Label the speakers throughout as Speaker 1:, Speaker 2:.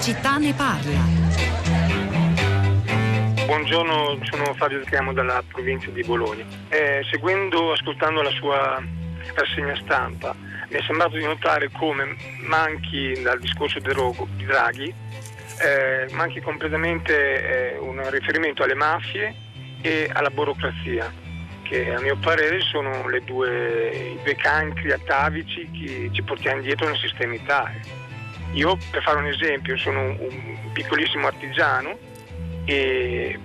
Speaker 1: città ne parla.
Speaker 2: Buongiorno, sono Fabio Chiamo dalla provincia di Bologna. Eh, seguendo, ascoltando la sua rassegna stampa, mi è sembrato di notare come manchi dal discorso di Draghi, eh, manchi completamente eh, un riferimento alle mafie e alla burocrazia, che a mio parere sono due, i due cancri atavici che ci portiamo dietro nel sistema Italia. Io, per fare un esempio, sono un piccolissimo artigiano e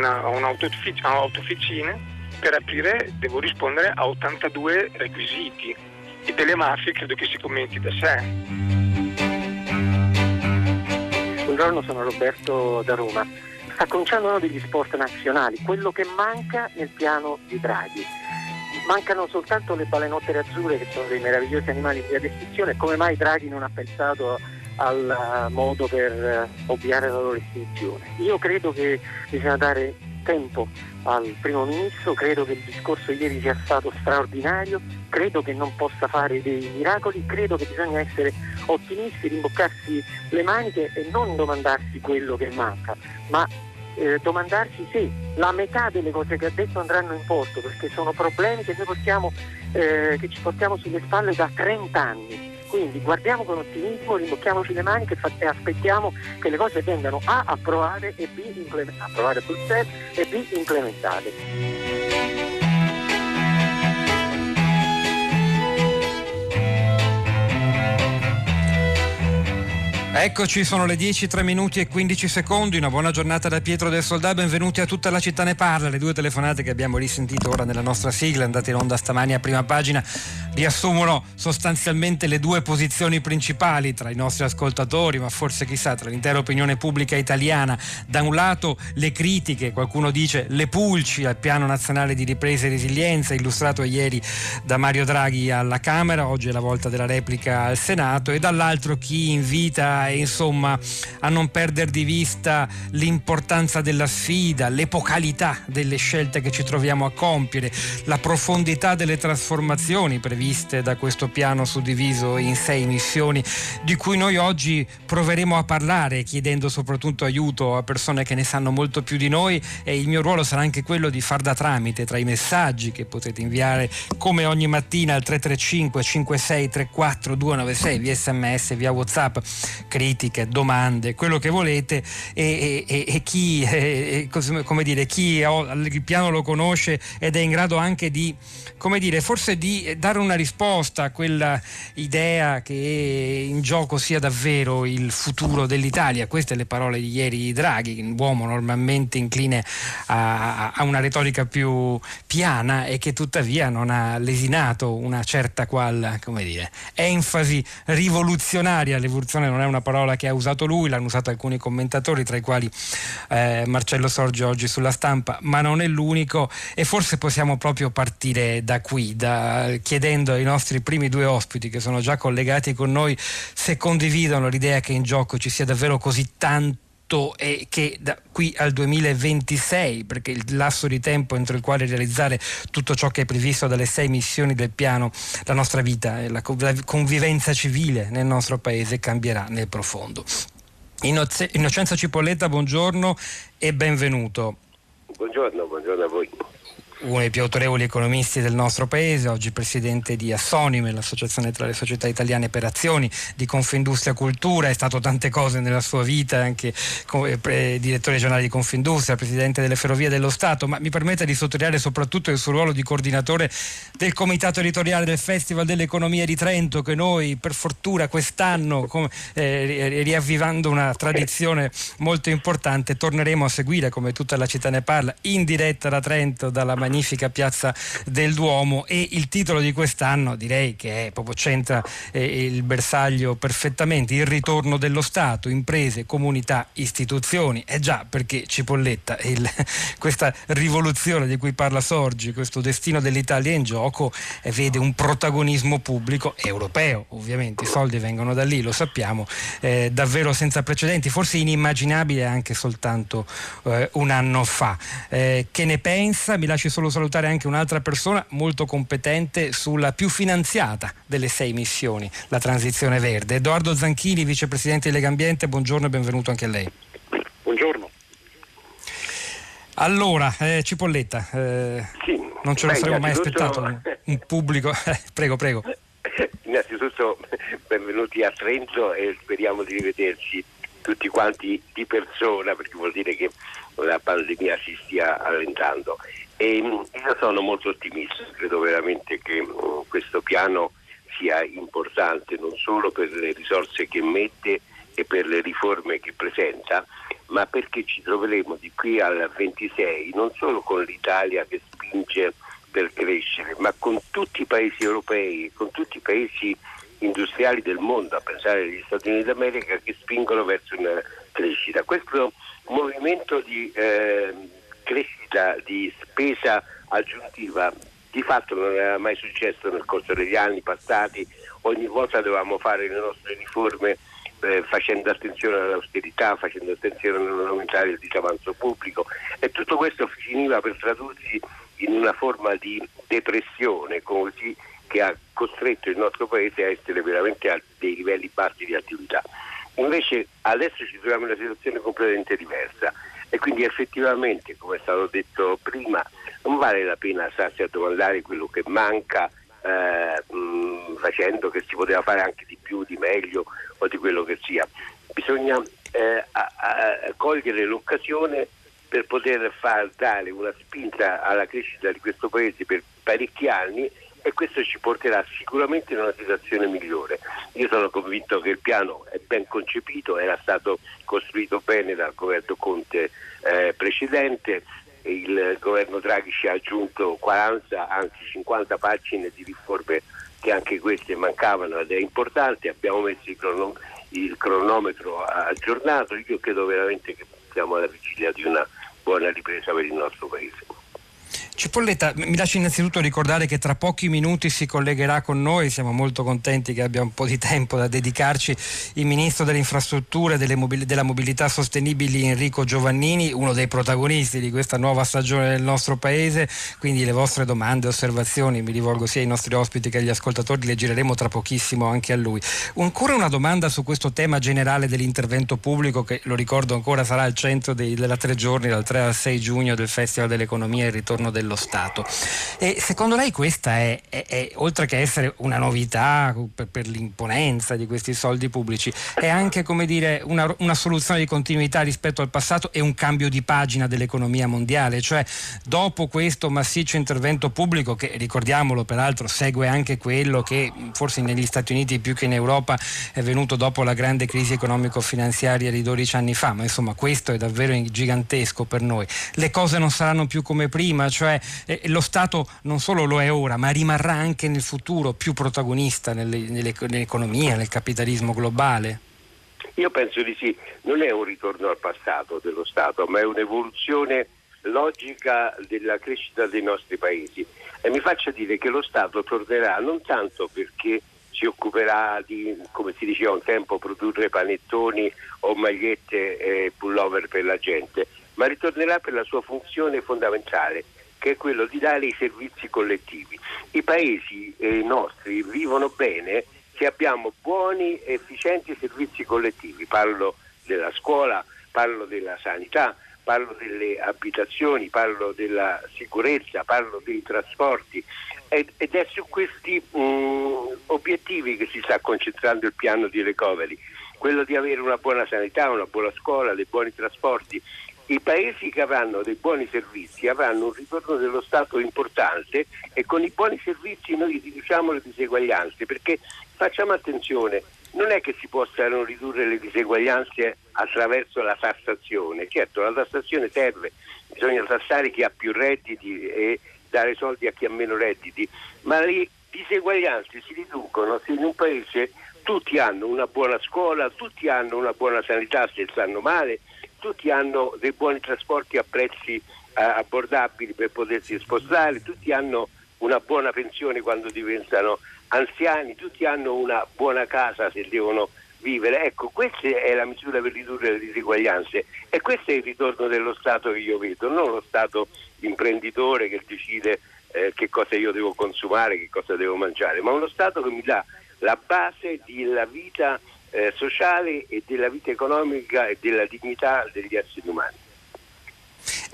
Speaker 2: ho un'autofficina, per aprire devo rispondere a 82 requisiti e delle mafie credo che si commenti da sé.
Speaker 3: Buongiorno, sono Roberto da Roma. Sta cominciando uno degli sport nazionali, quello che manca nel piano di Draghi. Mancano soltanto le balenottere azzurre che sono dei meravigliosi animali di estinzione. Come mai Draghi non ha pensato al modo per ovviare la loro estinzione? Io credo che bisogna dare tempo al primo ministro, credo che il discorso ieri sia stato straordinario, credo che non possa fare dei miracoli, credo che bisogna essere ottimisti, rimboccarsi le maniche e non domandarsi quello che manca, ma eh, domandarsi se la metà delle cose che ha detto andranno in porto, perché sono problemi che noi portiamo, eh, che ci portiamo sulle spalle da 30 anni quindi guardiamo con ottimismo, rimbocchiamoci le maniche e aspettiamo che le cose vengano A approvate e B implementate, set e B implementate.
Speaker 4: Eccoci, sono le 10, 3 minuti e 15 secondi. Una buona giornata da Pietro del Soldà. Benvenuti a tutta la città ne parla. Le due telefonate che abbiamo risentito ora nella nostra sigla, andate in onda stamani a prima pagina, riassumono sostanzialmente le due posizioni principali tra i nostri ascoltatori, ma forse chissà tra l'intera opinione pubblica italiana. Da un lato le critiche, qualcuno dice le pulci al piano nazionale di ripresa e resilienza, illustrato ieri da Mario Draghi alla Camera, oggi è la volta della replica al Senato, e dall'altro chi invita insomma a non perdere di vista l'importanza della sfida, l'epocalità delle scelte che ci troviamo a compiere, la profondità delle trasformazioni previste da questo piano suddiviso in sei missioni di cui noi oggi proveremo a parlare chiedendo soprattutto aiuto a persone che ne sanno molto più di noi e il mio ruolo sarà anche quello di far da tramite tra i messaggi che potete inviare come ogni mattina al 335 56 34 296 via sms via whatsapp critiche, domande, quello che volete e, e, e chi, e, come dire, chi il piano lo conosce ed è in grado anche di, come dire, forse di dare una risposta a quella idea che in gioco sia davvero il futuro dell'Italia. Queste le parole di ieri di Draghi, un uomo normalmente incline a, a una retorica più piana e che tuttavia non ha lesinato una certa qual, come dire, enfasi rivoluzionaria. L'evoluzione non è una parola che ha usato lui, l'hanno usato alcuni commentatori, tra i quali eh, Marcello Sorge oggi sulla stampa, ma non è l'unico e forse possiamo proprio partire da qui, da, chiedendo ai nostri primi due ospiti che sono già collegati con noi se condividono l'idea che in gioco ci sia davvero così tanto e che da qui al 2026, perché il lasso di tempo entro il quale realizzare tutto ciò che è previsto dalle sei missioni del piano, la nostra vita e la convivenza civile nel nostro paese cambierà nel profondo. Innocenza Cipolletta, buongiorno e benvenuto.
Speaker 5: Buongiorno, buongiorno a voi
Speaker 4: uno dei più autorevoli economisti del nostro paese, oggi presidente di Assonime, l'associazione tra le società italiane per azioni, di Confindustria Cultura, è stato tante cose nella sua vita, anche come direttore generale di Confindustria, presidente delle Ferrovie dello Stato, ma mi permette di sottolineare soprattutto il suo ruolo di coordinatore del comitato editoriale del Festival dell'Economia di Trento che noi per fortuna quest'anno, eh, riavvivando una tradizione molto importante, torneremo a seguire come tutta la città ne parla, in diretta da Trento dalla magnifica piazza del Duomo e il titolo di quest'anno direi che è, proprio c'entra eh, il bersaglio perfettamente, il ritorno dello Stato, imprese, comunità, istituzioni. Eh già, perché Cipolletta, il, questa rivoluzione di cui parla Sorgi, questo destino dell'Italia in gioco, eh, vede un protagonismo pubblico europeo, ovviamente i soldi vengono da lì, lo sappiamo, eh, davvero senza precedenti, forse inimmaginabile anche soltanto eh, un anno fa. Che ne pensa? Mi lasci solo salutare anche un'altra persona molto competente sulla più finanziata delle sei missioni, la transizione verde. Edoardo Zanchini, vicepresidente di Lega Ambiente, buongiorno e benvenuto anche a lei.
Speaker 5: Buongiorno.
Speaker 4: Allora, eh, Cipolletta, eh, sì. non ce lo saremmo mai aspettato un, un pubblico. Eh, prego, prego.
Speaker 5: Innanzitutto benvenuti a Trento e speriamo di rivederci tutti quanti di persona perché vuol dire che la pandemia si stia allentando. E mm, io sono molto ottimista, credo veramente che mm, questo piano sia importante non solo per le risorse che mette e per le riforme che presenta, ma perché ci troveremo di qui al 26 non solo con l'Italia che spinge per crescere, ma con tutti i paesi europei, con tutti i paesi industriali del mondo, a pensare agli Stati Uniti d'America, che spingono verso una crescita. Questo movimento di eh, crescita, di spesa aggiuntiva, di fatto non era mai successo nel corso degli anni passati, ogni volta dovevamo fare le nostre riforme eh, facendo attenzione all'austerità, facendo attenzione a non aumentare il disavanzo pubblico. E tutto questo finiva per tradursi in una forma di depressione così che ha costretto il nostro paese a essere veramente a dei livelli bassi di attività. Invece adesso ci troviamo in una situazione completamente diversa e quindi effettivamente, come è stato detto prima, non vale la pena starsi a domandare quello che manca eh, mh, facendo che si poteva fare anche di più, di meglio o di quello che sia. Bisogna eh, a, a cogliere l'occasione per poter far dare una spinta alla crescita di questo paese per parecchi anni e questo ci porterà sicuramente in una situazione migliore. Io sono convinto che il piano è ben concepito, era stato costruito bene dal governo Conte eh, precedente, il governo Draghi ci ha aggiunto 40, anzi 50 pagine di riforme che anche queste mancavano ed è importante, abbiamo messo il, crono, il cronometro aggiornato, io credo veramente che siamo alla vigilia di una buona ripresa per il nostro Paese.
Speaker 4: Cipolletta, mi lasci innanzitutto ricordare che tra pochi minuti si collegherà con noi, siamo molto contenti che abbia un po' di tempo da dedicarci il Ministro delle Infrastrutture e della Mobilità Sostenibili Enrico Giovannini, uno dei protagonisti di questa nuova stagione del nostro Paese, quindi le vostre domande, osservazioni, mi rivolgo sia ai nostri ospiti che agli ascoltatori, le gireremo tra pochissimo anche a lui. Ancora una domanda su questo tema generale dell'intervento pubblico che, lo ricordo ancora, sarà al centro dei, della tre giorni, dal 3 al 6 giugno del Festival dell'Economia e il ritorno dello Stato. E secondo lei questa è, è, è oltre che essere una novità per, per, l'imponenza di questi soldi pubblici, è anche dire una, una soluzione di continuità rispetto al passato e un cambio di pagina dell'economia mondiale, cioè dopo questo massiccio intervento pubblico che ricordiamolo peraltro segue anche quello che forse negli Stati Uniti più che in Europa è venuto dopo la grande crisi economico-finanziaria di 12 anni fa, ma insomma questo è davvero gigantesco per noi. Le cose non saranno più come prima, cioè eh, lo Stato non solo lo è ora, ma rimarrà anche nel futuro più protagonista nelle, nelle, nell'economia, nel capitalismo globale?
Speaker 5: Io penso di sì, non è un ritorno al passato dello Stato, ma è un'evoluzione logica della crescita dei nostri paesi. E mi faccia dire che lo Stato tornerà non tanto perché si occuperà di, come si diceva un tempo, produrre panettoni o magliette e pullover per la gente, ma ritornerà per la sua funzione fondamentale, che è quello di dare i servizi collettivi. I paesi eh, nostri vivono bene se abbiamo buoni e efficienti servizi collettivi, parlo della scuola, parlo della sanità, parlo delle abitazioni, parlo della sicurezza, parlo dei trasporti. Ed, è su questi mm, obiettivi che si sta concentrando il piano di recovery, quello di avere una buona sanità, una buona scuola, dei buoni trasporti, i paesi che avranno dei buoni servizi avranno un ritorno dello Stato importante e con i buoni servizi noi riduciamo le diseguaglianze perché facciamo attenzione, non è che si possano ridurre le diseguaglianze attraverso la tassazione, certo la tassazione serve, bisogna tassare chi ha più redditi e dare soldi a chi ha meno redditi, ma le diseguaglianze si riducono se in un paese tutti hanno una buona scuola, tutti hanno una buona sanità se stanno male, tutti hanno dei buoni trasporti a prezzi eh, abbordabili per potersi spostare, tutti hanno una buona pensione quando diventano anziani, tutti hanno una buona casa se devono vivere. Ecco, questa è la misura per ridurre le diseguaglianze e questo è il ritorno dello Stato che io vedo, non lo Stato imprenditore che decide eh, che cosa io devo consumare, che cosa devo mangiare, ma uno Stato che mi dà la base della vita eh, sociale e della vita economica e della dignità degli esseri umani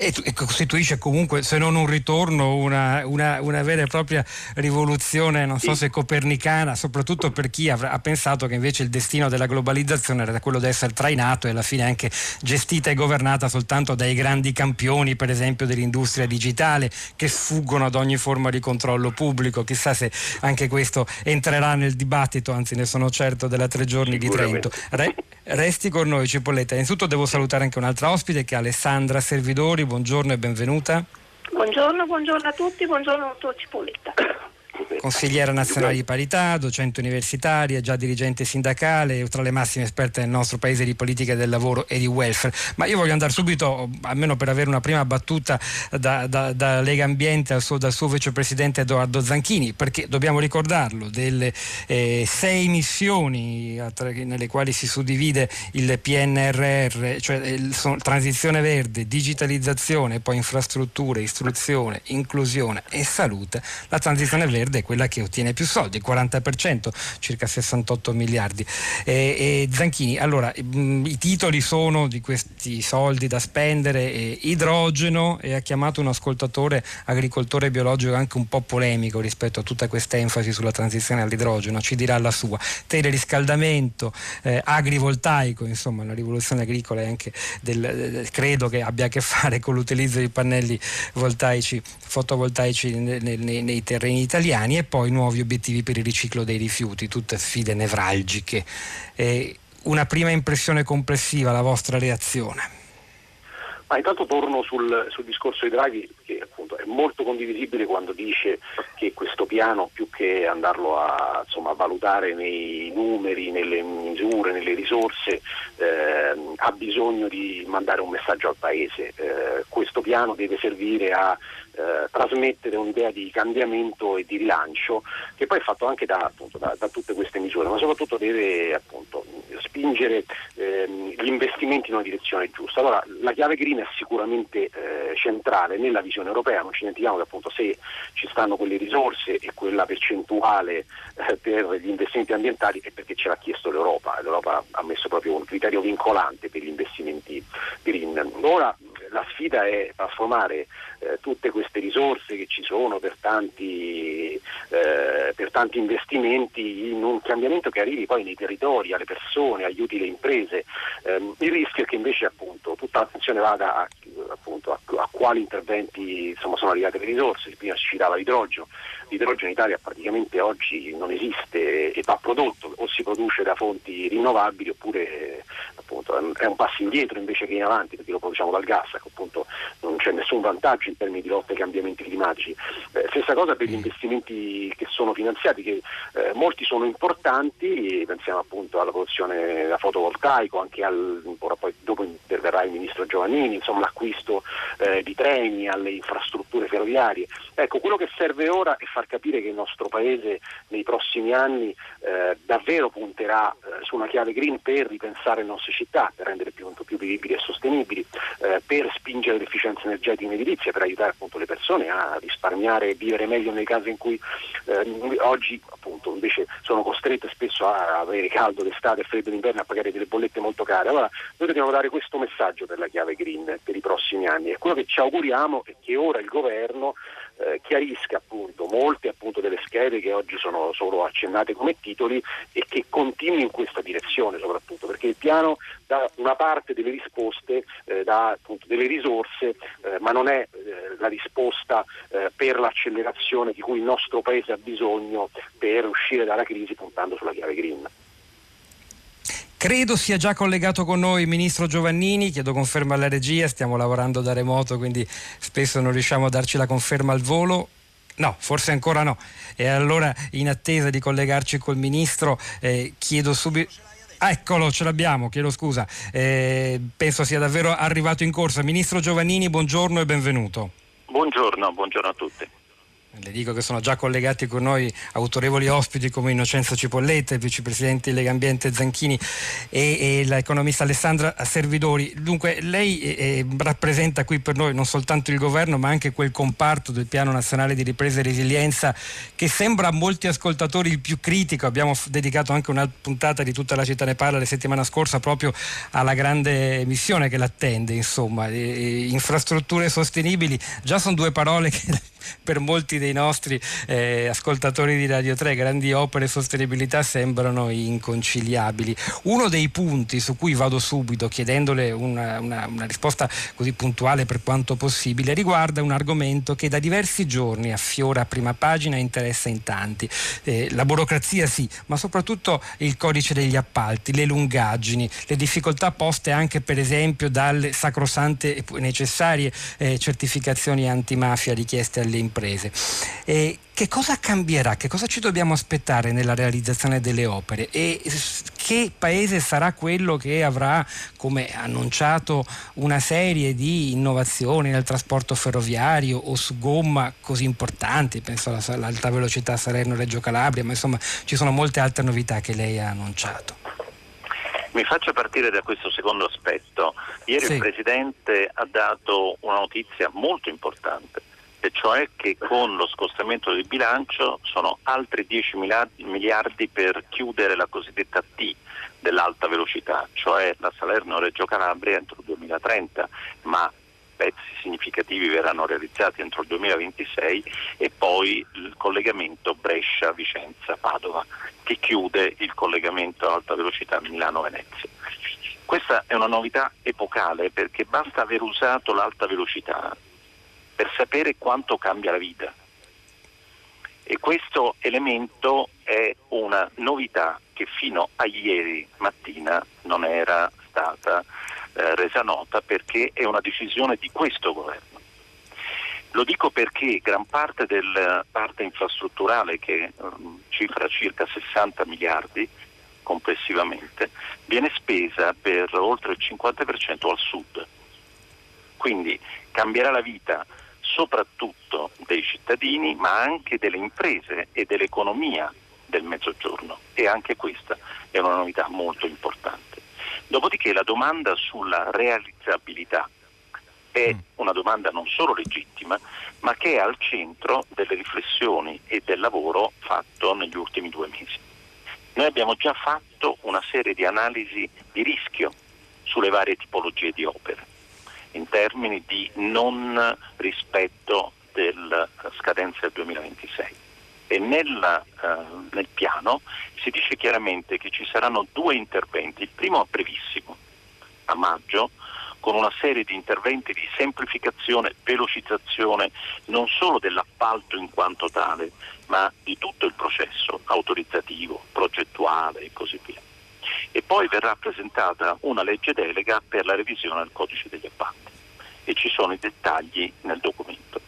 Speaker 4: e, costituisce comunque, se non un ritorno, una, una, una vera e propria rivoluzione, non so se copernicana, soprattutto per chi ha, ha, pensato che invece il destino della globalizzazione era quello di essere trainato e alla fine anche gestita e governata soltanto dai grandi campioni, per esempio dell'industria digitale, che sfuggono ad ogni forma di controllo pubblico. Chissà se anche questo entrerà nel dibattito, anzi ne sono certo, della tre giorni di Trento. Re, resti con noi Cipolletta. Innanzitutto devo salutare anche un'altra ospite che è Alessandra Servidori buongiorno e benvenuta.
Speaker 1: Buongiorno, buongiorno a tutti, buongiorno dottor Cipolletta
Speaker 4: consigliera nazionale di parità, docente universitaria, già dirigente sindacale, tra le massime esperte nel nostro paese di politica del lavoro e di welfare. Ma io voglio andare subito, almeno per avere una prima battuta da, da, da Lega Ambiente suo, dal suo vicepresidente Edoardo Zanchini, perché dobbiamo ricordarlo, delle eh, sei missioni nelle quali si suddivide il PNRR, cioè il, sono, transizione verde, digitalizzazione, poi infrastrutture, istruzione, inclusione e salute, la transizione verde è quella che ottiene più soldi, il 40%, circa 68 miliardi. E, e Zanchini, allora mh, i titoli sono di questi soldi da spendere, eh, idrogeno e ha chiamato un ascoltatore agricoltore biologico anche un po' polemico rispetto a tutta questa enfasi sulla transizione all'idrogeno, ci dirà la sua. Teleriscaldamento, eh, agrivoltaico, insomma la rivoluzione agricola è anche del, del, credo che abbia a che fare con l'utilizzo di pannelli voltaici, fotovoltaici nei, nei, nei terreni italiani e poi nuovi obiettivi per il riciclo dei rifiuti, tutte sfide nevralgiche. Eh, una prima impressione complessiva, la vostra reazione?
Speaker 6: Ma intanto torno sul, sul, discorso di Draghi, che appunto è molto condivisibile quando dice che questo piano, più che andarlo a insomma, valutare nei numeri, nelle misure, nelle risorse, eh, ha bisogno di mandare un messaggio al Paese. Eh, questo piano deve servire a eh, trasmettere un'idea di cambiamento e di rilancio che poi è fatto anche da, appunto, da, da tutte queste misure, ma soprattutto deve appunto, spingere ehm, gli investimenti in una direzione giusta. Allora la chiave green è sicuramente eh, centrale nella visione europea, non ci dimentichiamo che appunto se ci stanno quelle risorse e quella percentuale eh, per gli investimenti ambientali è perché ce l'ha chiesto l'Europa, l'Europa ha messo proprio un criterio vincolante per gli investimenti green. Ora la sfida è trasformare eh, tutte queste risorse che ci sono per tanti, eh, per tanti, investimenti in un cambiamento che arrivi poi nei territori, alle persone, aiuti le imprese. Eh, il rischio è che invece appunto, tutta l'attenzione vada a, appunto, a, a quali interventi insomma, sono arrivate le risorse, prima si citava l'idrogeno, l'idrogeno in Italia praticamente oggi non esiste e va prodotto, o si produce da fonti rinnovabili oppure appunto, è un passo indietro invece che in avanti perché lo produciamo dal gas, ecco, appunto, non c'è nessun vantaggio in termini di lotta ai cambiamenti climatici. Eh, stessa cosa per gli investimenti che sono finanziati, che eh, molti sono importanti, pensiamo appunto alla produzione da fotovoltaico, anche al, poi dopo interverrà il ministro Giovannini, insomma l'acquisto eh, di treni, alle infrastrutture ferroviarie. Ecco, quello che serve ora è far capire che il nostro Paese nei prossimi anni eh, davvero punterà eh, su una chiave green per ripensare le nostre città, per rendere più, più vivibili e sostenibili, eh, per spingere l'efficienza energetica in edilizia, per aiutare appunto le persone a risparmiare e vivere meglio nei casi in cui eh, oggi appunto invece sono costrette spesso a avere caldo d'estate e freddo d'inverno a pagare delle bollette molto care. Allora noi dobbiamo dare questo messaggio per la chiave green per i prossimi anni e quello che ci auguriamo è che ora il governo eh, chiarisca appunto molte appunto delle schede che oggi sono solo accennate come titoli e che continui in questa direzione soprattutto perché il piano dà una parte delle risposte, eh, dà appunto delle risorse eh, ma non è eh, la risposta eh, per l'accelerazione di cui il nostro Paese ha bisogno per uscire dalla crisi puntando sulla chiave green.
Speaker 4: Credo sia già collegato con noi il ministro Giovannini, chiedo conferma alla regia, stiamo lavorando da remoto quindi spesso non riusciamo a darci la conferma al volo. No, forse ancora no. E allora in attesa di collegarci col ministro eh, chiedo subito... Ah, eccolo, ce l'abbiamo, chiedo scusa. Eh, penso sia davvero arrivato in corsa. Ministro Giovannini, buongiorno e benvenuto.
Speaker 7: Buongiorno, buongiorno a tutti.
Speaker 4: Le dico che sono già collegati con noi autorevoli ospiti come Innocenzo Cipolletta, il vicepresidente di Lega Ambiente Zanchini e, e l'economista Alessandra Servidori. Dunque lei eh, eh, rappresenta qui per noi non soltanto il governo ma anche quel comparto del Piano Nazionale di Ripresa e Resilienza che sembra a molti ascoltatori il più critico. Abbiamo dedicato anche una puntata di tutta la città ne parla la settimana scorsa proprio alla grande missione che l'attende, insomma, eh, infrastrutture sostenibili. Già sono due parole che per molti dei nostri eh, ascoltatori di Radio 3 grandi opere e sostenibilità sembrano inconciliabili. Uno dei punti su cui vado subito chiedendole una, una, una risposta così puntuale per quanto possibile riguarda un argomento che da diversi giorni affiora a prima pagina e interessa in tanti. Eh, la burocrazia sì, ma soprattutto il codice degli appalti, le lungaggini, le difficoltà poste anche per esempio dalle sacrosante e necessarie eh, certificazioni antimafia richieste alle imprese. E che cosa cambierà? Che cosa ci dobbiamo aspettare nella realizzazione delle opere? E che paese sarà quello che avrà, come annunciato, una serie di innovazioni nel trasporto ferroviario o su gomma così importanti? Penso all'alta velocità Salerno-Reggio Calabria, ma insomma ci sono molte altre novità che lei ha annunciato.
Speaker 7: Mi faccio partire da questo secondo aspetto. Ieri sì. il Presidente ha dato una notizia molto importante e cioè che con lo scostamento del bilancio sono altri 10 miliardi, per chiudere la cosiddetta T dell'alta velocità, cioè la Salerno-Reggio Calabria entro il 2030, ma pezzi significativi verranno realizzati entro il 2026 e poi il collegamento Brescia-Vicenza-Padova che chiude il collegamento alta velocità Milano-Venezia. Questa è una novità epocale perché basta aver usato l'alta velocità per sapere quanto cambia la vita. E questo elemento è una novità che fino a ieri mattina non era stata eh, resa nota perché è una decisione di questo governo. Lo dico perché gran parte della parte infrastrutturale, che um, cifra circa 60 miliardi complessivamente, viene spesa per oltre il 50% al sud. Quindi cambierà la vita soprattutto dei cittadini, ma anche delle imprese e dell'economia del mezzogiorno e anche questa è una novità molto importante. Dopodiché la domanda sulla realizzabilità è mm. una domanda non solo legittima, ma che è al centro delle riflessioni e del lavoro fatto negli ultimi due mesi. Noi abbiamo già fatto una serie di analisi di rischio sulle varie tipologie di opere in termini di non rispetto della scadenza del 2026. E nel, eh, nel piano si dice chiaramente che ci saranno due interventi, il primo a brevissimo, a maggio, con una serie di interventi di semplificazione, velocizzazione non solo dell'appalto in quanto tale, ma di tutto il processo autorizzativo, progettuale e così via. E poi verrà presentata una legge delega per la revisione del codice degli appalti e ci sono i dettagli nel documento.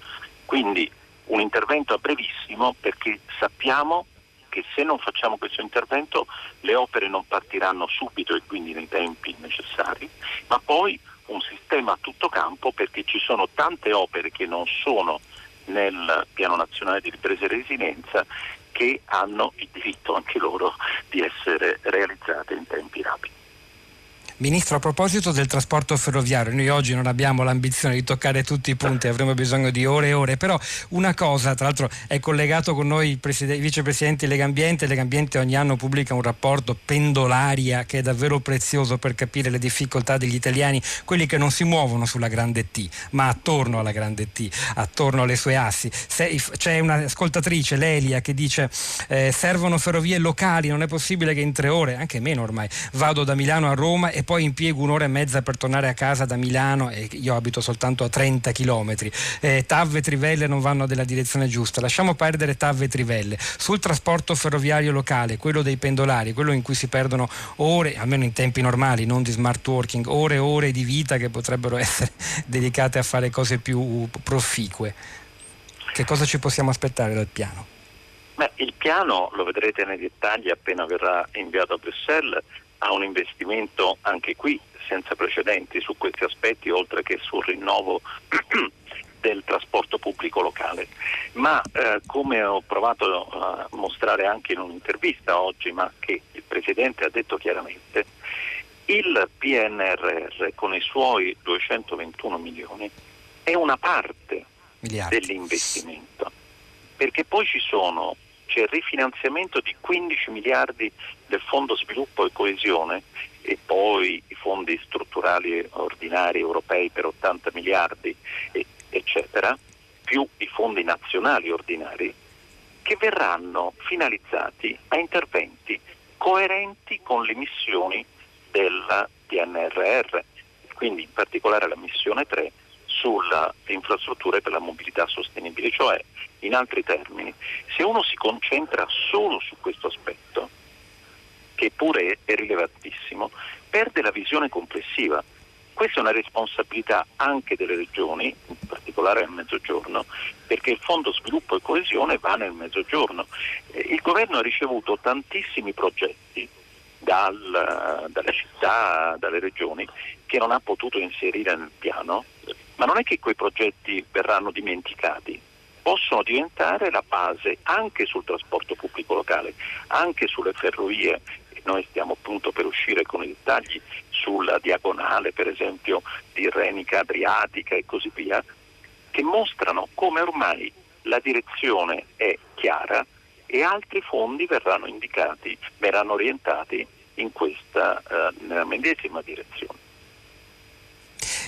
Speaker 7: Quindi un intervento a brevissimo perché sappiamo che se non facciamo questo intervento le opere non partiranno subito e quindi nei tempi necessari, ma poi un sistema a tutto campo perché ci sono tante opere che non sono nel piano nazionale di ripresa e resilienza che hanno il diritto anche loro di essere realizzate in tempi rapidi.
Speaker 4: Ministro, a proposito del trasporto ferroviario, noi oggi non abbiamo l'ambizione di toccare tutti i punti, avremo bisogno di ore e ore, però una cosa, tra l'altro è collegato con noi il, preside- vicepresidente Lega Ambiente, Lega Ambiente ogni anno pubblica un rapporto pendolaria che è davvero prezioso per capire le difficoltà degli italiani, quelli che non si muovono sulla grande T, ma attorno alla grande T, attorno alle sue assi. C'è un'ascoltatrice, Lelia, che dice eh, servono ferrovie locali, non è possibile che in tre ore, anche meno ormai, vado da Milano a Roma e poi impiego un'ora e mezza per tornare a casa da Milano e io abito soltanto a 30 km. Eh, TAV e Trivelle non vanno nella direzione giusta. Lasciamo perdere TAV e Trivelle. Sul trasporto ferroviario locale, quello dei pendolari, quello in cui si perdono ore, almeno in tempi normali, non di smart working, ore e ore di vita che potrebbero essere dedicate a fare cose più proficue. Che cosa ci possiamo aspettare dal piano?
Speaker 7: Beh, il piano lo vedrete nei dettagli appena verrà inviato a Bruxelles ha un investimento anche qui senza precedenti su questi aspetti, oltre che sul rinnovo del trasporto pubblico locale. Ma eh, come ho provato a mostrare anche in un'intervista oggi, ma che il Presidente ha detto chiaramente, il PNRR con i suoi 221 milioni è una parte Miliardi. dell'investimento, perché poi ci sono, c'è il rifinanziamento di 15 miliardi del Fondo Sviluppo e Coesione e poi i fondi strutturali ordinari europei per 80 miliardi, eccetera, più i fondi nazionali ordinari, che verranno finalizzati a interventi coerenti con le missioni del PNRR, quindi in particolare la missione 3 sulle infrastrutture per la mobilità sostenibile, cioè in altri termini, se uno si concentra solo su questo aspetto, che pure è rilevantissimo, perde la visione complessiva. Questa è una responsabilità anche delle regioni, in particolare nel Mezzogiorno, perché il Fondo Sviluppo e Coesione va nel Mezzogiorno. Eh, il governo ha ricevuto tantissimi progetti dal, dalle città, dalle regioni, che non ha potuto inserire nel piano, ma non è che quei progetti verranno dimenticati, possono diventare la base anche sul trasporto pubblico locale, anche sulle ferrovie noi stiamo appunto per uscire con i dettagli sulla diagonale per esempio di Renica Adriatica e così via, che mostrano come ormai la direzione è chiara e altri fondi verranno indicati, verranno orientati in questa, eh, nella medesima direzione.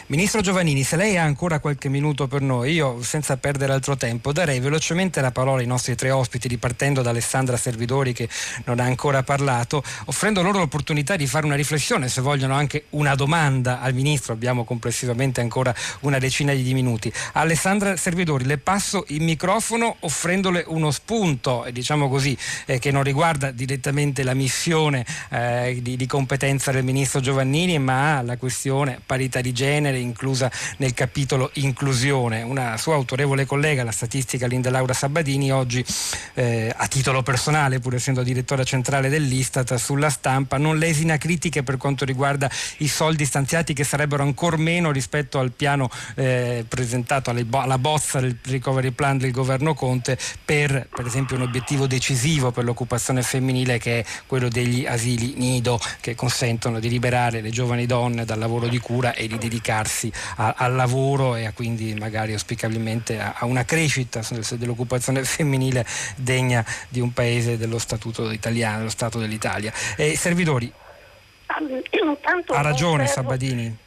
Speaker 4: Ministro Giovannini, se lei ha ancora qualche minuto per noi, io senza perdere altro tempo darei velocemente la parola ai nostri tre ospiti, ripartendo da Alessandra Servidori che non ha ancora parlato, offrendo loro l'opportunità di fare una riflessione, se vogliono anche una domanda al Ministro, abbiamo complessivamente ancora una decina di minuti. Alessandra Servidori, le passo il microfono offrendole uno spunto, diciamo così, eh, che non riguarda direttamente la missione eh, di, di competenza del Ministro Giovannini, ma la questione parità di genere genere inclusa nel capitolo inclusione. Una sua autorevole collega, la statistica Linda Laura Sabadini, oggi eh, a titolo personale, pur essendo direttore centrale dell'Istat, sulla stampa non lesina critiche per quanto riguarda i soldi stanziati che sarebbero ancora meno rispetto al piano eh, presentato alla bozza del recovery plan del governo Conte per per esempio un obiettivo decisivo per l'occupazione femminile che è quello degli asili nido che consentono di liberare le giovani donne dal lavoro di cura e di dedicarsi dedicarsi a, al lavoro e a quindi magari auspicabilmente a, a una crescita dell'occupazione femminile degna di un paese dello statuto italiano, dello Stato dell'Italia. E servidori, ha ragione Sabadini.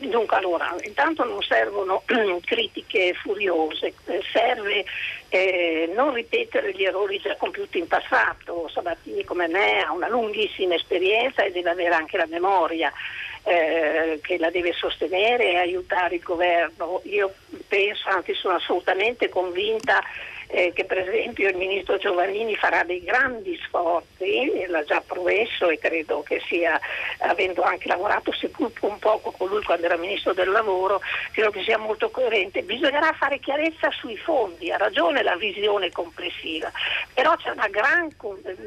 Speaker 1: Dunque allora, intanto non servono critiche furiose, eh, serve eh, non ripetere gli errori già compiuti in passato. Sabatini come me ha una lunghissima esperienza e deve avere anche la memoria eh, che la deve sostenere e aiutare il governo. Io penso, anzi sono assolutamente convinta eh, che per esempio il ministro Giovannini farà dei grandi sforzi, l'ha già promesso e credo che sia, avendo anche lavorato seppur un poco con lui quando era ministro del lavoro, credo che sia molto coerente. Bisognerà fare chiarezza sui fondi, ha ragione la visione complessiva, però c'è una gran,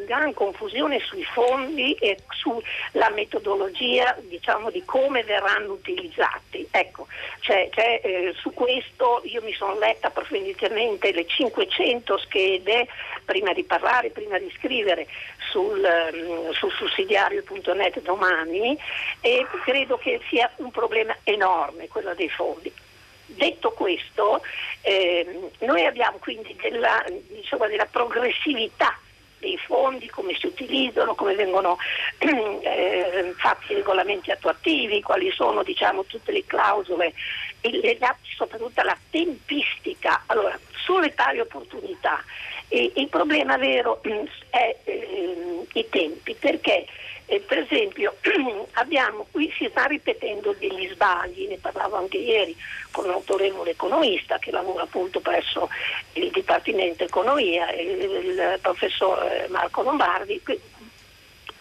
Speaker 1: gran confusione sui fondi e sulla metodologia diciamo, di come verranno utilizzati. Ecco, c'è, c'è, eh, su questo io mi sono letta approfonditamente le 500 200 schede prima di parlare, prima di scrivere sul, um, sul sussidiario.net domani e credo che sia un problema enorme quello dei fondi. Detto questo, ehm, noi abbiamo quindi della, diciamo, della progressività dei fondi, come si utilizzano, come vengono eh, fatti i regolamenti attuativi, quali sono diciamo, tutte le clausole legate soprattutto alla tempistica. Allora, sulle pari opportunità e il problema vero è eh, i tempi, perché eh, per esempio abbiamo, qui si sta ripetendo degli sbagli, ne parlavo anche ieri con un autorevole economista che lavora appunto presso il Dipartimento Economia, il, il professor eh, Marco Lombardi,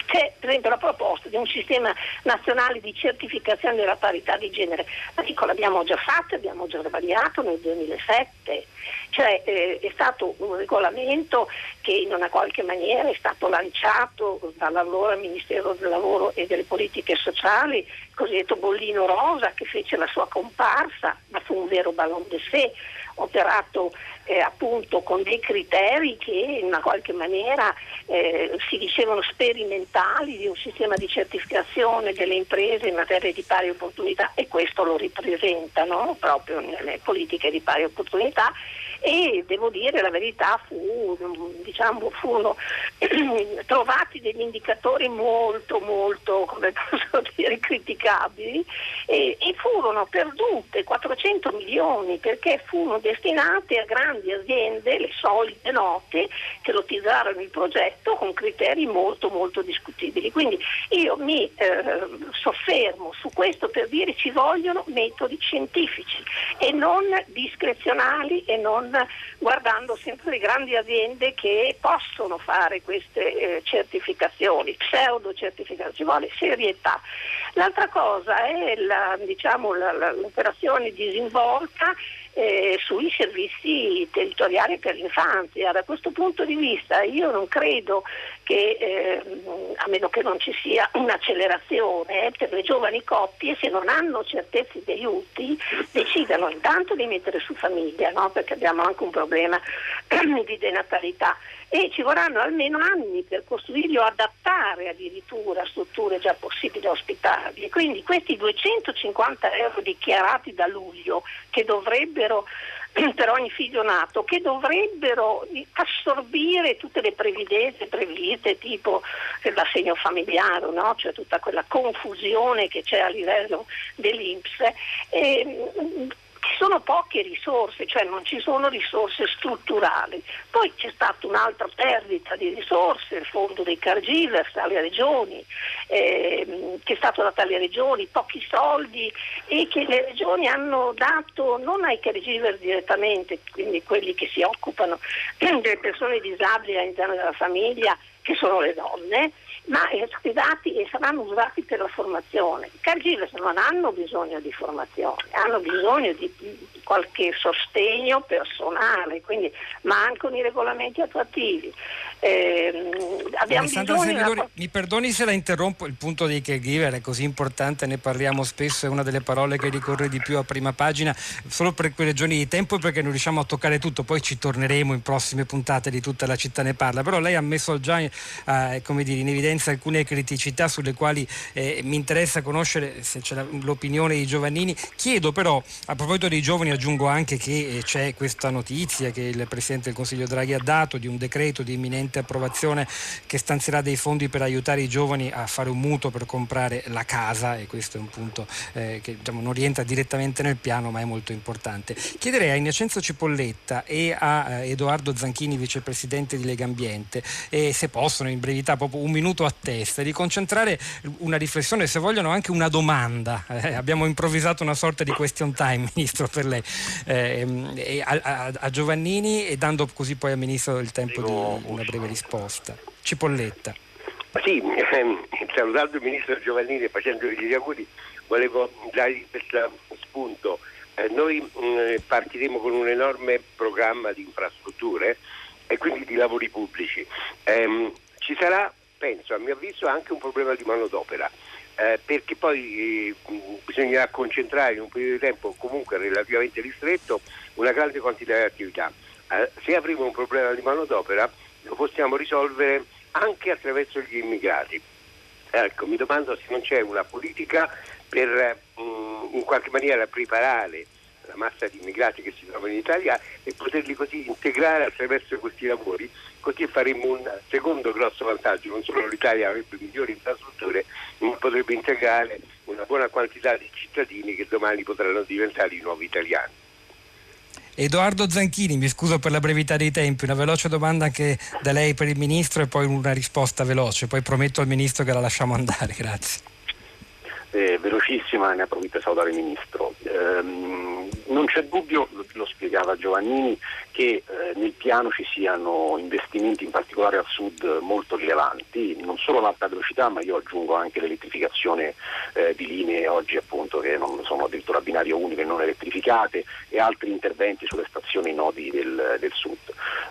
Speaker 1: c'è per esempio la proposta di un sistema nazionale di certificazione della parità di genere. Ma dico l'abbiamo già fatto, abbiamo già sbagliato nel 2007, cioè eh, è stato un regolamento che in una qualche maniera è stato lanciato dall'allora Ministero del Lavoro e delle Politiche Sociali cosiddetto bollino rosa che fece la sua comparsa, ma fu un vero ballon de sé, operato eh, appunto con dei criteri che in una qualche maniera eh, si dicevano sperimentali di un sistema di certificazione delle imprese in materia di pari opportunità e questo lo ripresentano proprio nelle politiche di pari opportunità e devo dire la verità fu, diciamo, furono trovati degli indicatori molto molto come posso dire criticabili e, e furono perdute 400 milioni perché furono destinate a grandi aziende, le solite note, che lotizzarono il progetto con criteri molto molto discutibili. Quindi io mi eh, soffermo su questo per dire ci vogliono metodi scientifici e non discrezionali e non guardando sempre le grandi aziende che possono fare queste eh, certificazioni, pseudo certificazioni, ci vuole serietà. L'altra cosa è la, diciamo, la, la, l'operazione disinvolta eh, sui servizi territoriali per l'infanzia. Da questo punto di vista io non credo che, eh, a meno che non ci sia un'accelerazione, eh, per le giovani coppie se non hanno certezze di aiuti decidano intanto di mettere su famiglia, no? perché abbiamo anche un problema di denatalità e ci vorranno almeno anni per costruirli o adattare addirittura strutture già possibili ospitabili. Quindi questi 250 euro dichiarati da luglio che dovrebbero per ogni figlio nato che dovrebbero assorbire tutte le previdenze previste tipo l'assegno familiare, no? cioè tutta quella confusione che c'è a livello dell'Inps. E, ci sono poche risorse, cioè non ci sono risorse strutturali. Poi c'è stata un'altra perdita di risorse, il fondo dei caregivers alle regioni, ehm, che è stato dato alle regioni, pochi soldi e che le regioni hanno dato non ai caregivers direttamente, quindi quelli che si occupano delle persone disabili all'interno della famiglia, che sono le donne, ma questi dati saranno usati per la formazione. I caregivers non hanno bisogno di formazione, hanno bisogno di qualche sostegno personale, quindi mancano i regolamenti attuativi.
Speaker 4: Eh, Alessandra Servidori, una... mi perdoni se la interrompo, il punto dei caregiver è così importante, ne parliamo spesso, è una delle parole che ricorre di più a prima pagina, solo per quelle ragioni di tempo e perché non riusciamo a toccare tutto, poi ci torneremo in prossime puntate di tutta la città ne parla, però lei ha messo già eh, dire, in evidenza alcune criticità sulle quali eh, mi interessa conoscere se c'è l'opinione di Giovannini. Chiedo però, a proposito dei giovani, aggiungo anche che eh, c'è questa notizia che il Presidente del Consiglio Draghi ha dato di un decreto di imminente approvazione che stanzierà dei fondi per aiutare i giovani a fare un mutuo per comprare la casa e questo è un punto eh, che diciamo, non rientra direttamente nel piano ma è molto importante. Chiederei a Innocenzo Cipolletta e a eh, Edoardo Zanchini, vicepresidente di Lega Ambiente, eh, se possono in brevità proprio un minuto a testa, di concentrare una riflessione, se vogliono anche una domanda. Eh, abbiamo improvvisato una sorta di question time, Ministro, per lei, eh, a, a, a, Giovannini e dando così poi al Ministro il tempo di una breve risposta. Cipolletta.
Speaker 5: Sì, ehm, salutando il Ministro Giovannini e facendogli gli auguri, volevo dargli questo spunto. Eh, noi mh, mm, partiremo con un enorme programma di infrastrutture e quindi di lavori pubblici. Eh, ci sarà penso a mio avviso anche un problema di manodopera. Eh, perché poi eh, bisognerà concentrare in un periodo di tempo comunque relativamente ristretto una grande quantità di attività. Eh, se avremo un problema di manodopera lo possiamo risolvere anche attraverso gli immigrati. Ecco, mi domando se non c'è una politica per mm, in qualche maniera preparare la massa di immigrati che si trovano in Italia e poterli così integrare attraverso questi lavori, così faremo un secondo grosso vantaggio, non solo l'Italia avrebbe migliori infrastrutture, ma potrebbe integrare una buona quantità di cittadini che domani potranno diventare i nuovi italiani.
Speaker 4: Edoardo Zanchini, mi scuso per la brevità dei tempi, una veloce domanda anche da lei per il Ministro e poi una risposta veloce, poi prometto al Ministro che la lasciamo andare, grazie
Speaker 6: eh, velocissima, ne approfitto per salutare il Ministro. Ehm, non c'è dubbio, lo spiegava Giovannini, che eh, nel piano ci siano investimenti in particolare al sud molto rilevanti, non solo l'alta velocità ma io aggiungo anche l'elettrificazione eh, di linee oggi appunto che non sono addirittura binario unico e non elettrificate e altri interventi sulle stazioni nodi del, del sud.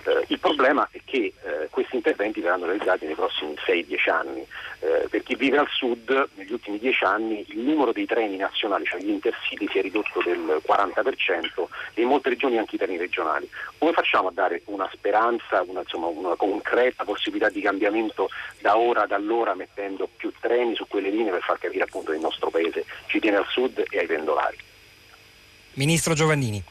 Speaker 6: Eh, il problema è che eh, questi interventi verranno realizzati nei prossimi 6-10 anni. Eh, per chi vive al sud, negli ultimi 10 anni il numero dei treni nazionali, cioè gli intercity, si è ridotto del 40% e in molte regioni anche i treni regionali. Come facciamo a dare una speranza, una, insomma, una concreta possibilità di cambiamento da ora ad allora mettendo più treni su quelle linee per far capire appunto che il nostro paese ci tiene al sud e ai pendolari?
Speaker 4: Ministro Giovannini.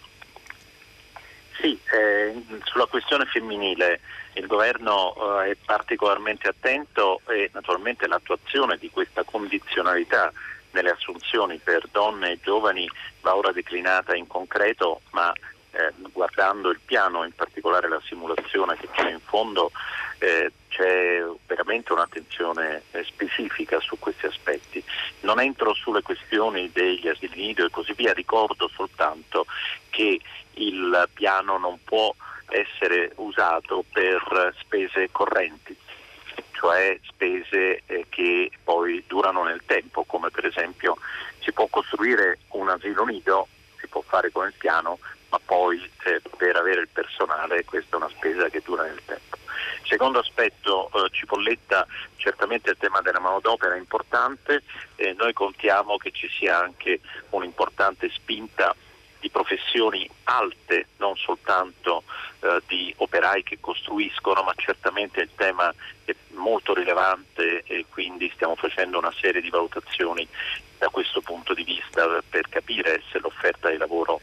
Speaker 7: Sì, eh, sulla questione femminile il governo eh, è particolarmente attento e naturalmente l'attuazione di questa condizionalità nelle assunzioni per donne e giovani va ora declinata in concreto, ma eh, guardando il piano, in particolare la simulazione che c'è in fondo, eh, c'è veramente un'attenzione eh, specifica su questi aspetti. Non entro sulle questioni degli asili nido e così via, ricordo soltanto che il piano non può essere usato per spese correnti, cioè spese eh, che poi durano nel tempo, come per esempio si può costruire un asilo nido, si può fare con il piano, ma poi eh, per avere il personale questa è una spesa che dura nel tempo. Secondo aspetto, eh, Cipolletta, certamente il tema della manodopera è importante, eh, noi contiamo che ci sia anche un'importante spinta di professioni alte, non soltanto eh, di operai che costruiscono, ma certamente il tema è molto rilevante e quindi stiamo facendo una serie di valutazioni da questo punto di vista per capire se l'offerta di lavoro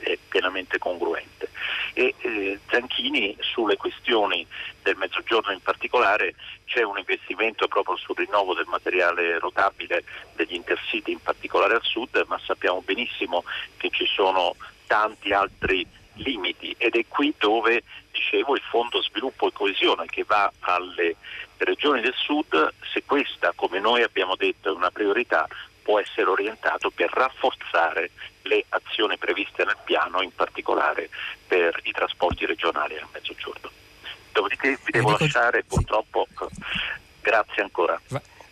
Speaker 7: è pienamente congruente. E eh, Zanchini sulle questioni del mezzogiorno in particolare c'è un investimento proprio sul rinnovo del materiale rotabile degli intercity in particolare al sud, ma sappiamo benissimo che ci sono tanti altri limiti ed è qui dove dicevo il fondo sviluppo e coesione che va alle regioni del sud, se questa come noi abbiamo detto è una priorità può essere orientato per rafforzare le azioni previste nel piano, in particolare per i trasporti regionali nel mezzogiorno. Dopodiché vi devo lasciare, purtroppo, grazie ancora.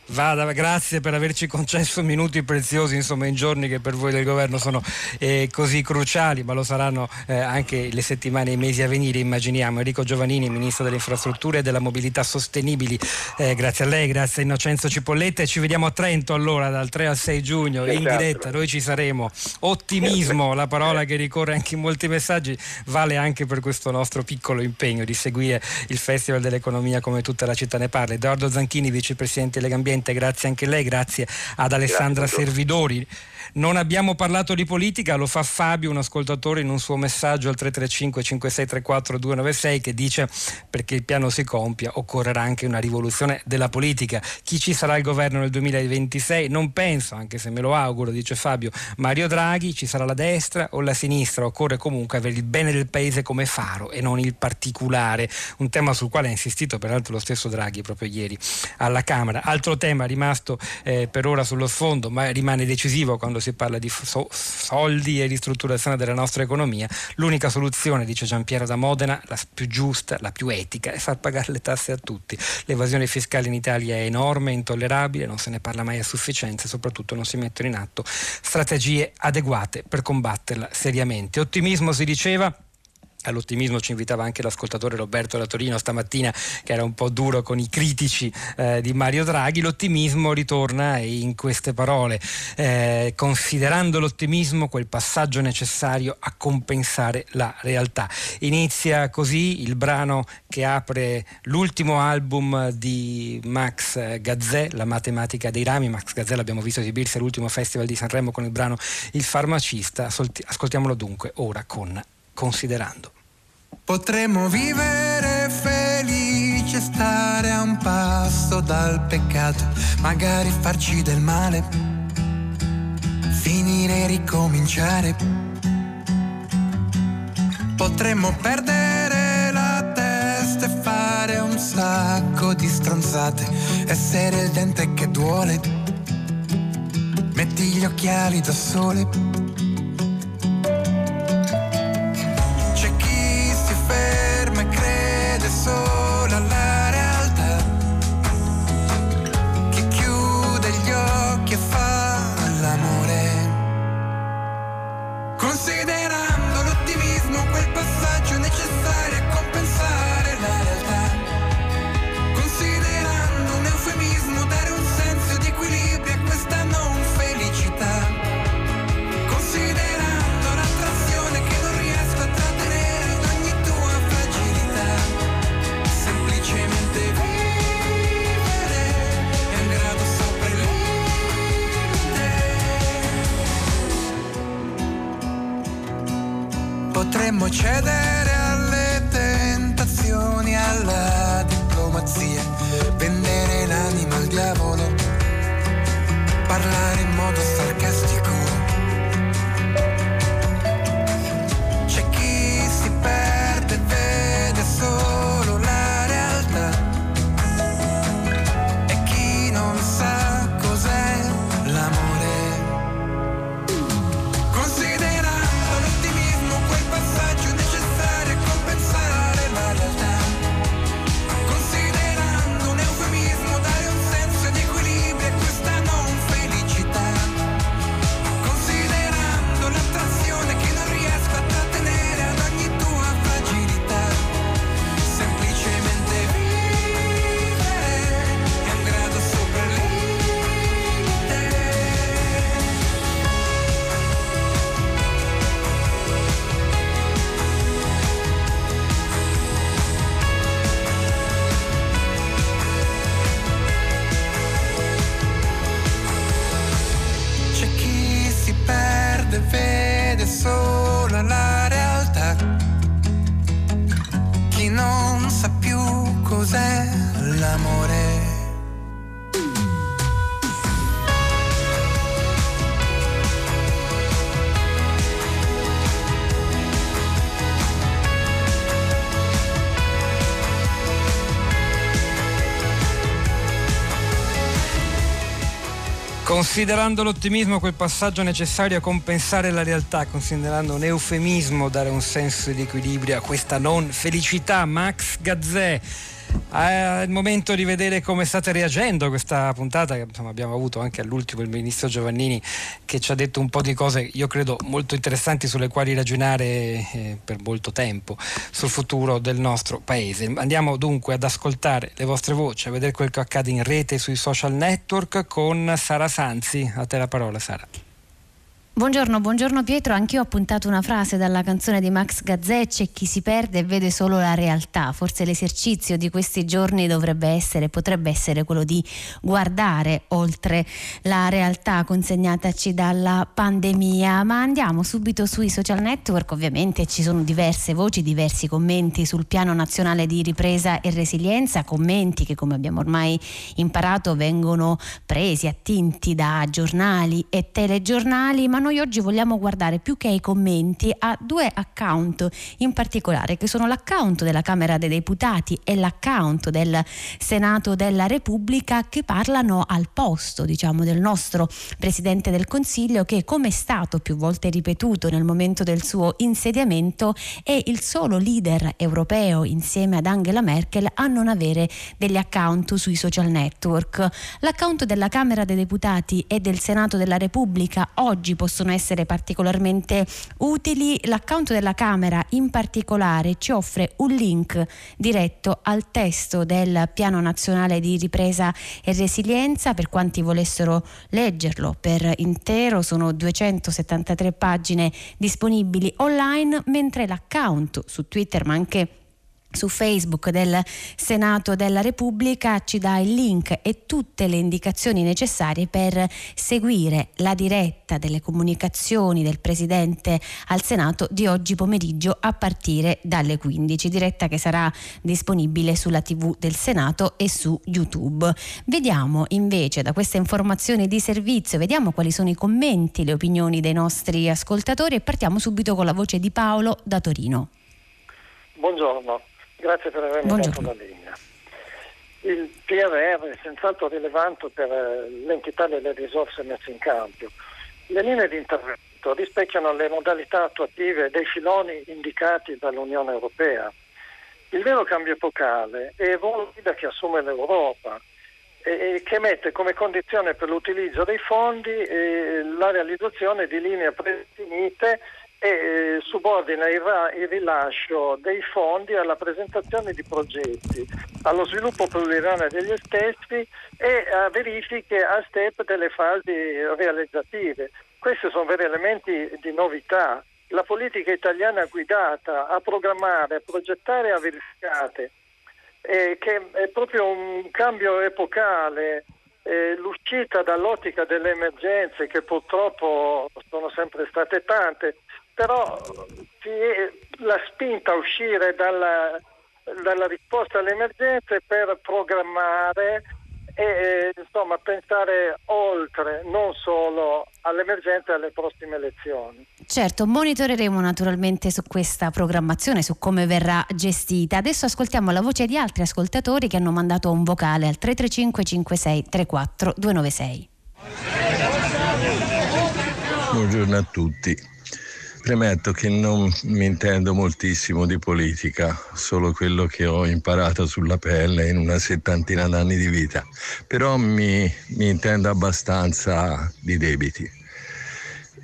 Speaker 4: Vada, grazie per averci concesso minuti preziosi insomma, in giorni che per voi del governo sono eh, così cruciali, ma lo saranno eh, anche le settimane e i mesi a venire, immaginiamo. Enrico Giovannini, Ministro delle Infrastrutture e della Mobilità Sostenibili, eh, grazie a lei, grazie a Innocenzo Cipolletta e ci vediamo a Trento allora dal 3 al 6 giugno in diretta, noi ci saremo. Ottimismo, la parola che ricorre anche in molti messaggi, vale anche per questo nostro piccolo impegno di seguire il Festival dell'Economia come tutta la città ne parla. Edoardo Zanchini, Vicepresidente Legambiente Presidente, grazie anche a lei, grazie ad Alessandra grazie, Servidori. Non abbiamo parlato di politica, lo fa Fabio, un ascoltatore, in un suo messaggio al 335 5634 296 che dice perché il piano si compia occorrerà anche una rivoluzione della politica. Chi ci sarà il governo nel 2026? Non penso, anche se me lo auguro, dice Fabio, Mario Draghi, ci sarà la destra o la sinistra, occorre comunque avere il bene del paese come faro e non il particolare, un tema sul quale ha insistito peraltro lo stesso Draghi proprio ieri alla Camera. Altro tema rimasto eh, per ora sullo sfondo, ma rimane decisivo quando si parla di so- soldi e ristrutturazione della nostra economia, l'unica soluzione, dice Giampiero da Modena, la più giusta, la più etica, è far pagare le tasse a tutti. L'evasione fiscale in Italia è enorme, intollerabile, non se ne parla mai a sufficienza e soprattutto non si mettono in atto strategie adeguate per combatterla seriamente. Ottimismo si diceva All'ottimismo ci invitava anche l'ascoltatore Roberto da Torino stamattina che era un po' duro con i critici eh, di Mario Draghi. L'ottimismo ritorna in queste parole, eh, considerando l'ottimismo quel passaggio necessario a compensare la realtà. Inizia così il brano che apre l'ultimo album di Max Gazzè, La matematica dei rami. Max Gazzè l'abbiamo visto esibirsi all'ultimo festival di Sanremo con il brano Il farmacista. Ascoltiamolo dunque ora con considerando.
Speaker 8: Potremmo vivere felici stare a un passo dal peccato, magari farci del male, finire e ricominciare. Potremmo perdere la testa e fare un sacco di stronzate, essere il dente che duole. Metti gli occhiali da sole Potremmo Considerando l'ottimismo quel passaggio necessario a compensare la realtà, considerando un eufemismo dare un senso di equilibrio a questa non felicità,
Speaker 4: Max Gazzè. È il momento di vedere come state reagendo a questa puntata che insomma, abbiamo avuto anche all'ultimo il ministro Giovannini che ci ha detto un po' di cose io credo molto interessanti sulle quali ragionare eh, per molto tempo sul futuro del nostro paese. Andiamo dunque ad ascoltare le vostre voci, a vedere quel che accade in rete sui social network con Sara Sanzi. A te la parola Sara.
Speaker 9: Buongiorno, buongiorno Pietro, anch'io ho puntato una frase dalla canzone di Max Gazzè, c'è chi si perde e vede solo la realtà, forse l'esercizio di questi giorni dovrebbe essere, potrebbe essere quello di guardare oltre la realtà consegnataci dalla pandemia, ma andiamo subito sui social network, ovviamente ci sono diverse voci, diversi commenti sul piano nazionale di ripresa e resilienza, commenti che come abbiamo ormai imparato vengono presi, attinti da giornali e telegiornali, ma noi oggi vogliamo guardare più che ai commenti a due account in particolare, che sono l'account della Camera dei Deputati e l'account del Senato della Repubblica, che parlano al posto, diciamo, del nostro Presidente del Consiglio, che come è stato più volte ripetuto nel momento del suo insediamento, è il solo leader europeo insieme ad Angela Merkel a non avere degli account sui social network. L'account della Camera dei Deputati e del Senato della Repubblica oggi possono essere particolarmente utili. L'account della Camera in particolare ci offre un link diretto al testo del Piano Nazionale di Ripresa e Resilienza per quanti volessero leggerlo per intero sono 273 pagine disponibili online mentre l'account su Twitter ma anche su Facebook del Senato della Repubblica ci dà il link e tutte le indicazioni necessarie per seguire la diretta delle comunicazioni del Presidente al Senato di oggi pomeriggio a partire dalle 15, diretta che sarà disponibile sulla TV del Senato e su YouTube. Vediamo invece da queste informazioni di servizio, vediamo quali sono i commenti, le opinioni dei nostri ascoltatori e partiamo subito con la voce di Paolo da Torino.
Speaker 10: Buongiorno. Grazie per avermi dato la linea. Il PRR è senz'altro rilevante per eh, l'entità delle risorse messe in campo. Le linee di intervento rispecchiano le modalità attuative dei filoni indicati dall'Unione Europea. Il vero cambio epocale è l'guida che assume l'Europa e che mette come condizione per l'utilizzo dei fondi eh, la realizzazione di linee predefinite e eh, subordina il, il, rilascio dei fondi alla presentazione di progetti, allo sviluppo pluriennale degli stessi e a verifiche a step delle fasi realizzative. Questi sono veri elementi di novità. La politica italiana guidata a programmare, a progettare e a verificare, eh, che è proprio un cambio epocale eh, l'uscita dall'ottica delle emergenze che purtroppo sono sempre state tante però la spinta a uscire dalla, dalla risposta alle emergenze per programmare e insomma pensare oltre, non solo all'emergenza e alle prossime elezioni.
Speaker 9: Certo, monitoreremo naturalmente su questa programmazione, su come verrà gestita. Adesso ascoltiamo la voce di altri ascoltatori che hanno mandato un vocale al 335 56 34 296.
Speaker 11: Buongiorno a tutti. Premetto che non mi intendo moltissimo di politica, solo quello che ho imparato sulla pelle in una settantina d'anni di vita, però mi, mi intendo abbastanza di debiti.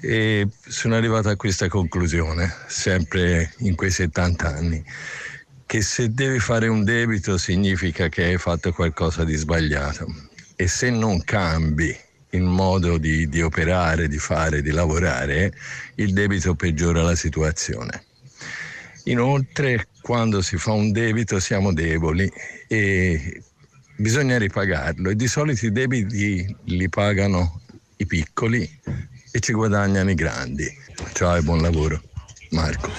Speaker 11: E sono arrivato a questa conclusione, sempre in quei 70 anni, che se devi fare un debito significa che hai fatto qualcosa di sbagliato e se non cambi il modo di, di operare, di fare, di lavorare, il debito peggiora la situazione. Inoltre, quando si fa un debito siamo deboli e bisogna ripagarlo e di solito i debiti li pagano i piccoli e ci guadagnano i grandi. Ciao e buon lavoro. Marco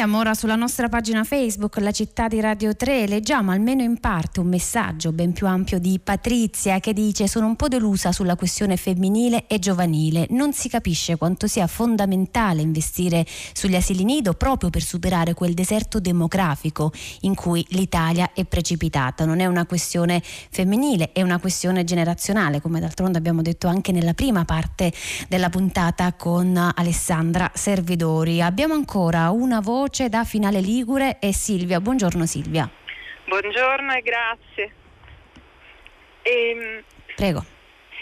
Speaker 9: andiamo ora sulla nostra pagina Facebook, la città di Radio 3, leggiamo almeno in parte un messaggio ben più ampio di Patrizia che dice sono un po' delusa sulla questione femminile e giovanile, non si capisce quanto sia fondamentale investire sugli asili nido proprio per superare quel deserto demografico in cui l'Italia è precipitata, non è una questione femminile, è una questione generazionale, come d'altronde abbiamo detto anche nella prima parte della puntata con Alessandra Servidori. Abbiamo ancora una voce voce da Finale Ligure e Silvia. Buongiorno Silvia.
Speaker 12: Buongiorno e grazie.
Speaker 9: Ehm, Prego.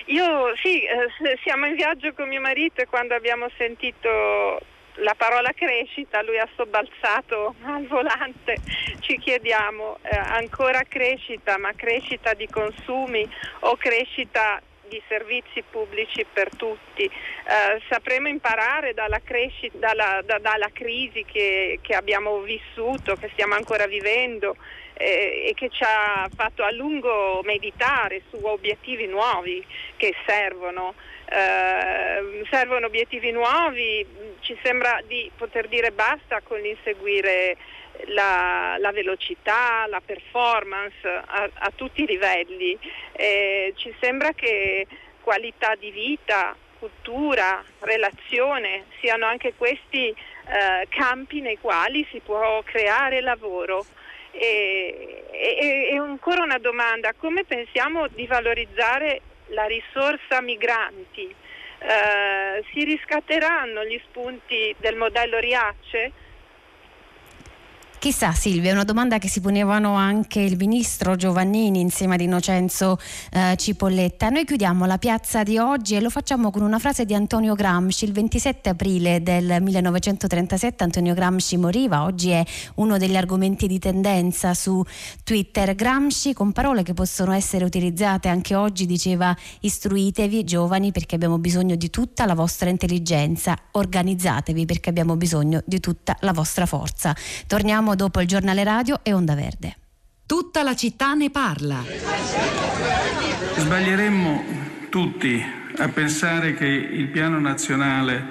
Speaker 12: Io sì, eh, siamo in viaggio con mio marito e quando abbiamo sentito la parola crescita, lui ha sobbalzato al volante, ci chiediamo eh, ancora crescita, ma crescita di consumi o crescita di servizi pubblici per tutti. Eh, sapremo imparare dalla, crescita, dalla, da, dalla crisi che, che, abbiamo vissuto, che stiamo ancora vivendo eh, e che ci ha fatto a lungo meditare su obiettivi nuovi che servono. Eh, servono obiettivi nuovi, ci sembra di poter dire basta con l'inseguire la, la, velocità, la performance a, a tutti i livelli. Eh, ci sembra che qualità di vita, cultura, relazione siano anche questi eh, campi nei quali si può creare lavoro. E, e, e ancora una domanda, come pensiamo di valorizzare la risorsa migranti? Eh, si riscatteranno gli spunti del modello Riace?
Speaker 9: Chissà Silvia, è una domanda che si ponevano anche il ministro Giovannini insieme ad Innocenzo eh, Cipolletta. Noi chiudiamo la piazza di oggi e lo facciamo con una frase di Antonio Gramsci. Il 27 aprile del 1937 Antonio Gramsci moriva, oggi è uno degli argomenti di tendenza su Twitter. Gramsci con parole che possono essere utilizzate anche oggi diceva istruitevi giovani perché abbiamo bisogno di tutta la vostra intelligenza, organizzatevi perché abbiamo bisogno di tutta la vostra forza. Torniamo Torniamo dopo il giornale radio e Onda Verde.
Speaker 13: Tutta la città ne parla.
Speaker 14: Sbaglieremmo tutti a pensare che il piano nazionale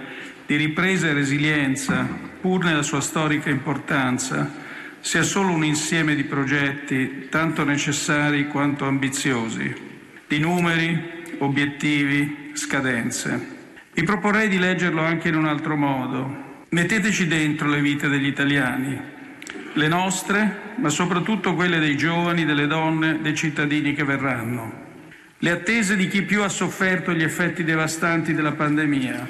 Speaker 14: di ripresa e resilienza, pur nella sua storica importanza, sia solo un insieme di progetti tanto necessari quanto ambiziosi, di numeri, obiettivi, scadenze. Vi proporrei di leggerlo anche in un altro modo. Metteteci dentro le vite degli italiani, le nostre, ma soprattutto quelle dei giovani, delle donne, dei cittadini che verranno. Le attese di chi più ha sofferto gli effetti devastanti della pandemia,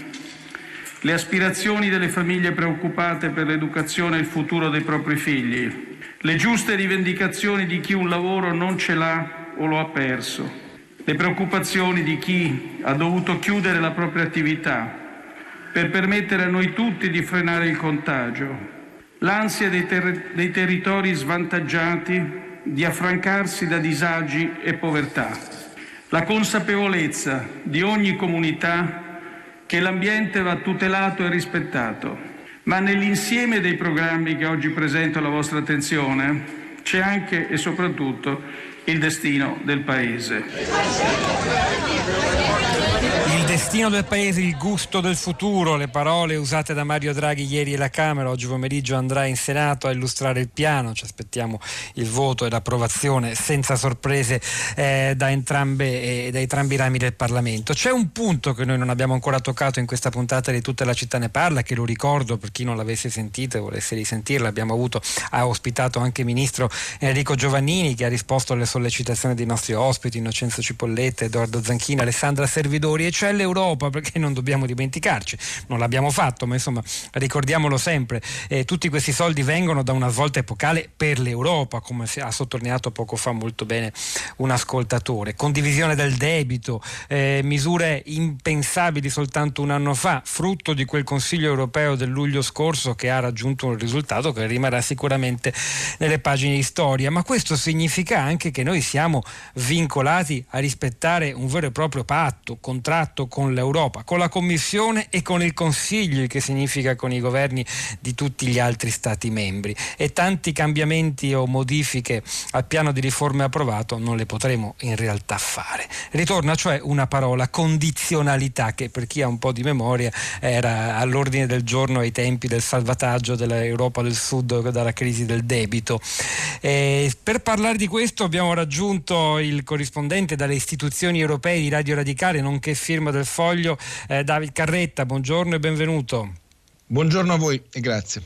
Speaker 14: le aspirazioni delle famiglie preoccupate per l'educazione e il futuro dei propri figli, le giuste rivendicazioni di chi un lavoro non ce l'ha o lo ha perso, le preoccupazioni di chi ha dovuto chiudere la propria attività per permettere a noi tutti di frenare il contagio, l'ansia dei, ter- dei territori svantaggiati di affrancarsi da disagi e povertà, la consapevolezza di ogni comunità che l'ambiente va tutelato e rispettato. Ma nell'insieme dei programmi che oggi presento alla vostra attenzione c'è anche e soprattutto il destino del Paese.
Speaker 4: Destino del paese, il gusto del futuro, le parole usate da Mario Draghi ieri alla Camera, oggi pomeriggio andrà in Senato a illustrare il piano, ci aspettiamo il voto e l'approvazione senza sorprese eh, da, entrambe, eh, da entrambi i rami del Parlamento. C'è un punto che noi non abbiamo ancora toccato in questa puntata di Tutta la città ne parla, che lo ricordo per chi non l'avesse sentito e volesse risentirla, abbiamo avuto, ha ospitato anche il ministro Enrico Giovannini che ha risposto alle sollecitazioni dei nostri ospiti, Innocenzo Cipolletta, Edoardo Zanchini, Alessandra Servidori, e cioè l'Europa, perché non dobbiamo dimenticarci, non l'abbiamo fatto, ma insomma ricordiamolo sempre, eh, tutti questi soldi vengono da una svolta epocale per l'Europa, come ha sottolineato poco fa molto bene un ascoltatore, condivisione del debito, eh, misure impensabili soltanto un anno fa, frutto di quel Consiglio europeo del luglio scorso che ha raggiunto un risultato che rimarrà sicuramente nelle pagine di storia, ma questo significa anche che noi siamo vincolati a rispettare un vero e proprio patto, contratto con l'Europa, con la Commissione e con il Consiglio, il che significa con i governi di tutti gli altri Stati membri. E tanti cambiamenti o modifiche al piano di riforme approvato non le potremo in realtà fare. Ritorna cioè una parola, condizionalità, che per chi ha un po' di memoria era all'ordine del giorno ai tempi del salvataggio dell'Europa del Sud dalla crisi del debito. E per parlare di questo abbiamo raggiunto il corrispondente dalle istituzioni europee di Radio Radicale, nonché firma del Foglio, eh, David Carretta. Buongiorno e benvenuto.
Speaker 15: Buongiorno a voi e grazie.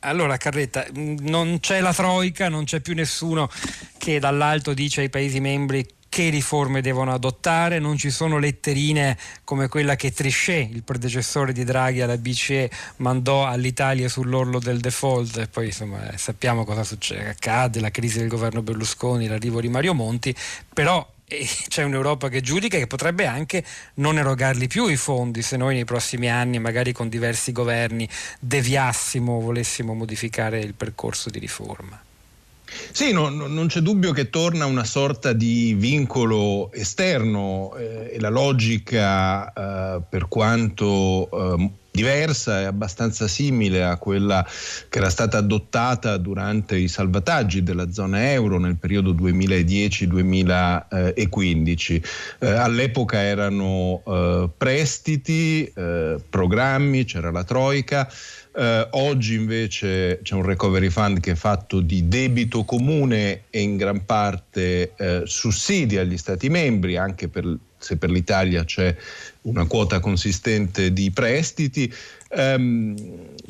Speaker 4: Allora Carretta, non c'è la Troica, non c'è più nessuno che dall'alto dice ai Paesi membri che riforme devono adottare, non ci sono letterine come quella che Trichet, il predecessore di Draghi alla BCE, mandò all'Italia sull'orlo del default e poi insomma sappiamo cosa succede, accade, la crisi del governo Berlusconi, l'arrivo di Mario Monti, però e c'è un'Europa che giudica che potrebbe anche non erogarli più i fondi se noi nei prossimi anni, magari con diversi governi, deviassimo o volessimo modificare il percorso di riforma.
Speaker 15: Sì, no, no, non c'è dubbio che torna una sorta di vincolo esterno eh, e la logica, eh, per quanto eh, diversa e abbastanza simile a quella che era stata adottata durante i salvataggi della zona euro nel periodo 2010-2015. Eh, all'epoca erano eh, prestiti, eh, programmi, c'era la Troica. Uh, oggi invece c'è un recovery fund che è fatto di debito comune e in gran parte uh, sussidi agli Stati membri, anche per, se per l'Italia c'è una quota consistente di prestiti, um,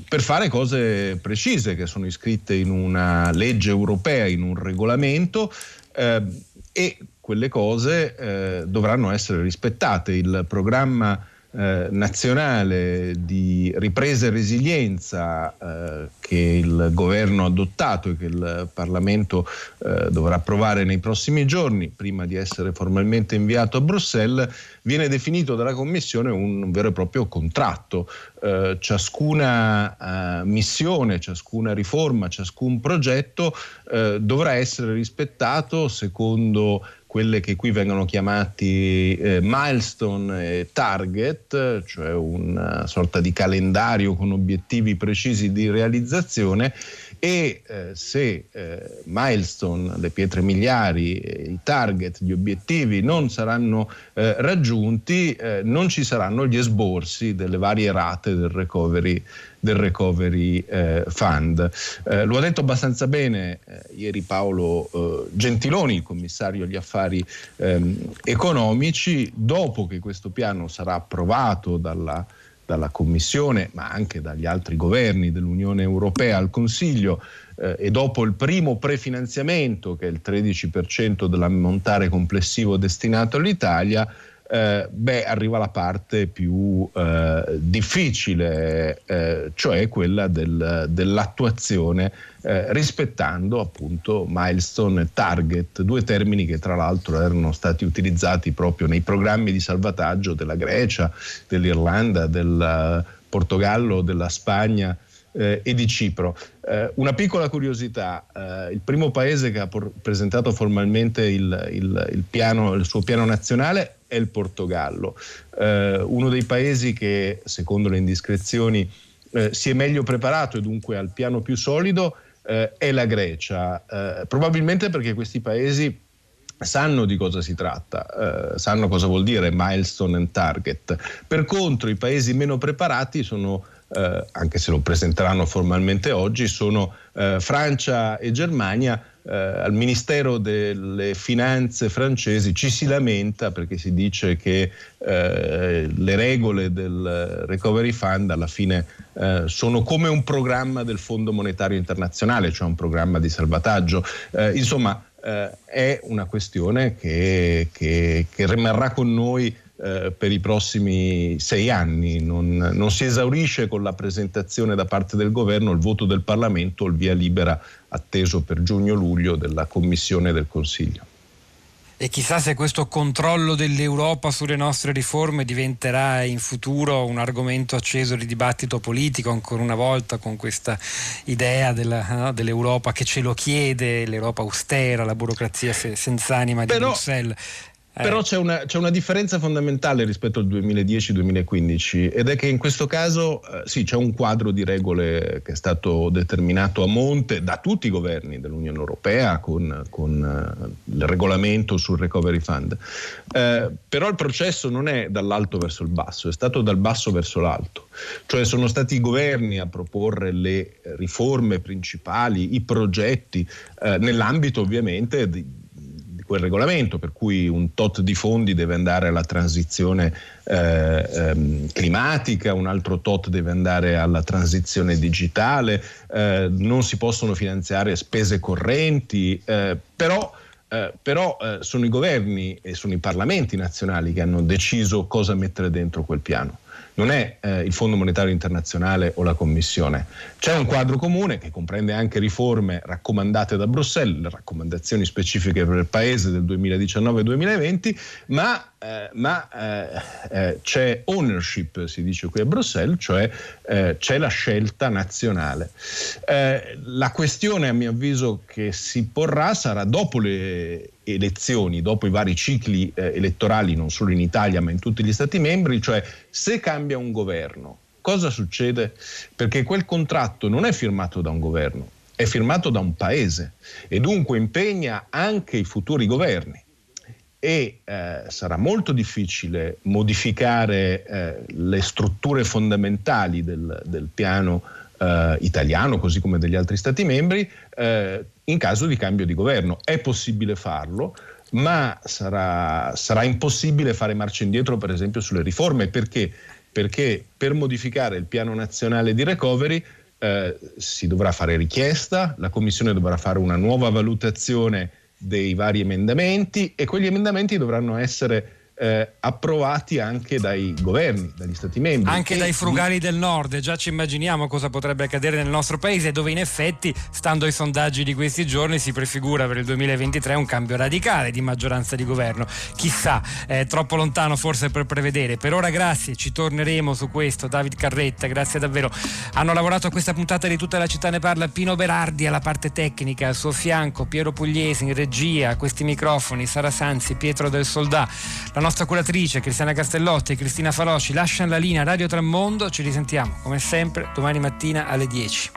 Speaker 15: per fare cose precise che sono iscritte in una legge europea, in un regolamento uh, e quelle cose eh, dovranno essere rispettate. Il programma eh, nazionale di ripresa e resilienza eh, che il governo ha adottato e che il Parlamento eh, dovrà approvare nei prossimi giorni, prima di essere formalmente inviato a Bruxelles, viene definito dalla Commissione un vero e proprio contratto. Eh, ciascuna eh, missione, ciascuna riforma, ciascun progetto dovrà essere rispettato secondo quelle che qui vengono chiamati eh, milestone e target, cioè una sorta di calendario con obiettivi precisi di realizzazione e eh, se eh, milestone, le pietre miliari, i target, gli obiettivi non saranno eh, raggiunti, eh, non ci saranno gli esborsi delle varie rate del recovery del Recovery eh, Fund. Eh, lo ha detto abbastanza bene eh, ieri Paolo eh, Gentiloni, il commissario agli affari ehm, economici, dopo che questo piano sarà approvato dalla, dalla Commissione, ma anche dagli altri governi dell'Unione Europea al Consiglio, eh, e dopo il primo prefinanziamento, che è il 13% dell'ammontare complessivo destinato all'Italia, eh, beh, arriva la parte più eh, difficile, eh, cioè quella del, dell'attuazione eh, rispettando appunto milestone e target, due termini che tra l'altro erano stati utilizzati proprio nei programmi di salvataggio della Grecia, dell'Irlanda, del Portogallo, della Spagna eh, e di Cipro. Eh, una piccola curiosità, eh, il primo paese che ha por- presentato formalmente il, il, il, piano, il, suo piano nazionale è il Portogallo, eh, uno dei paesi che secondo le indiscrezioni eh, si è meglio preparato e dunque ha il piano più solido eh, è la Grecia, probabilmente perché questi paesi sanno di cosa si tratta, eh, sanno cosa vuol dire milestone and target. Per contro i paesi meno preparati sono eh, anche se lo presenteranno formalmente oggi, sono eh, Francia e Germania. Eh, al Ministero delle Finanze francesi ci si lamenta perché si dice che eh, le regole del Recovery Fund alla fine eh, sono come un programma del Fondo Monetario Internazionale, cioè un programma di salvataggio. Eh, insomma, è una questione che, che, che rimarrà con noi eh, per i prossimi sei anni. Non, non, si esaurisce con la presentazione da parte del governo, il voto del Parlamento o il via libera atteso per giugno-luglio della Commissione del Consiglio.
Speaker 4: E chissà se questo controllo dell'Europa sulle nostre riforme diventerà in futuro un argomento acceso di dibattito politico ancora una volta con questa idea della, no, dell'Europa che ce lo chiede, l'Europa austera, la burocrazia senza anima di
Speaker 15: Però,
Speaker 4: Bruxelles.
Speaker 15: Eh. Però c'è una, c'è una, differenza fondamentale rispetto al 2010-2015 ed è che in questo caso eh, sì c'è un quadro di regole che è stato determinato a monte da tutti i governi dell'Unione Europea con, con uh, il regolamento sul Recovery Fund. Eh, però il processo non è dall'alto verso il basso, è stato dal basso verso l'alto. Cioè sono stati i governi a proporre le riforme principali, i progetti, eh, nell'ambito ovviamente di quel regolamento, per cui un tot di fondi deve andare alla transizione eh, ehm, climatica, un altro tot deve andare alla transizione digitale, eh, non si possono finanziare spese correnti, eh, però, eh, però eh, sono i governi e sono i parlamenti nazionali che hanno deciso cosa mettere dentro quel piano non è eh, il Fondo Monetario Internazionale o la Commissione. C'è un quadro comune che comprende anche riforme raccomandate da Bruxelles, le raccomandazioni specifiche per il Paese del 2019-2020, ma eh, ma eh, eh, c'è ownership, si dice qui a Bruxelles, cioè eh, c'è la scelta nazionale. Eh, la questione, a mio avviso, che si porrà sarà dopo le elezioni, dopo i vari cicli elettorali, non solo in Italia ma in tutti gli Stati membri, cioè se cambia un governo, cosa succede? Perché quel contratto non è firmato da un governo, è firmato da un paese e dunque impegna anche i futuri governi e eh, sarà molto difficile modificare eh, le strutture fondamentali del, del piano eh, italiano, così come degli altri Stati membri, eh, in caso di cambio di governo. È possibile farlo, ma sarà, sarà impossibile fare marcia indietro, per esempio, sulle riforme. Perché? Perché per modificare il piano nazionale di recovery eh, si dovrà fare richiesta, la Commissione dovrà fare una nuova valutazione dei vari emendamenti e quegli emendamenti dovranno essere eh, approvati anche dai governi, dagli stati membri.
Speaker 4: Anche e dai frugali del nord, già ci immaginiamo cosa potrebbe accadere nel nostro paese, dove in effetti, stando ai sondaggi di questi giorni, si prefigura per il 2023 un cambio radicale di maggioranza di governo. Chissà, è troppo lontano forse per prevedere. Per ora grazie, ci torneremo su questo. David Carretta, grazie davvero. Hanno lavorato a questa puntata di tutta la città ne parla Pino Berardi alla parte tecnica, al suo fianco Piero Pugliesi in regia, a questi microfoni, Sara Sanzi, Pietro del Soldà. La nostra curatrice Cristiana Castellotti e Cristina Faloci lasciano la linea Radio Trammondo. Ci risentiamo come sempre domani mattina alle 10.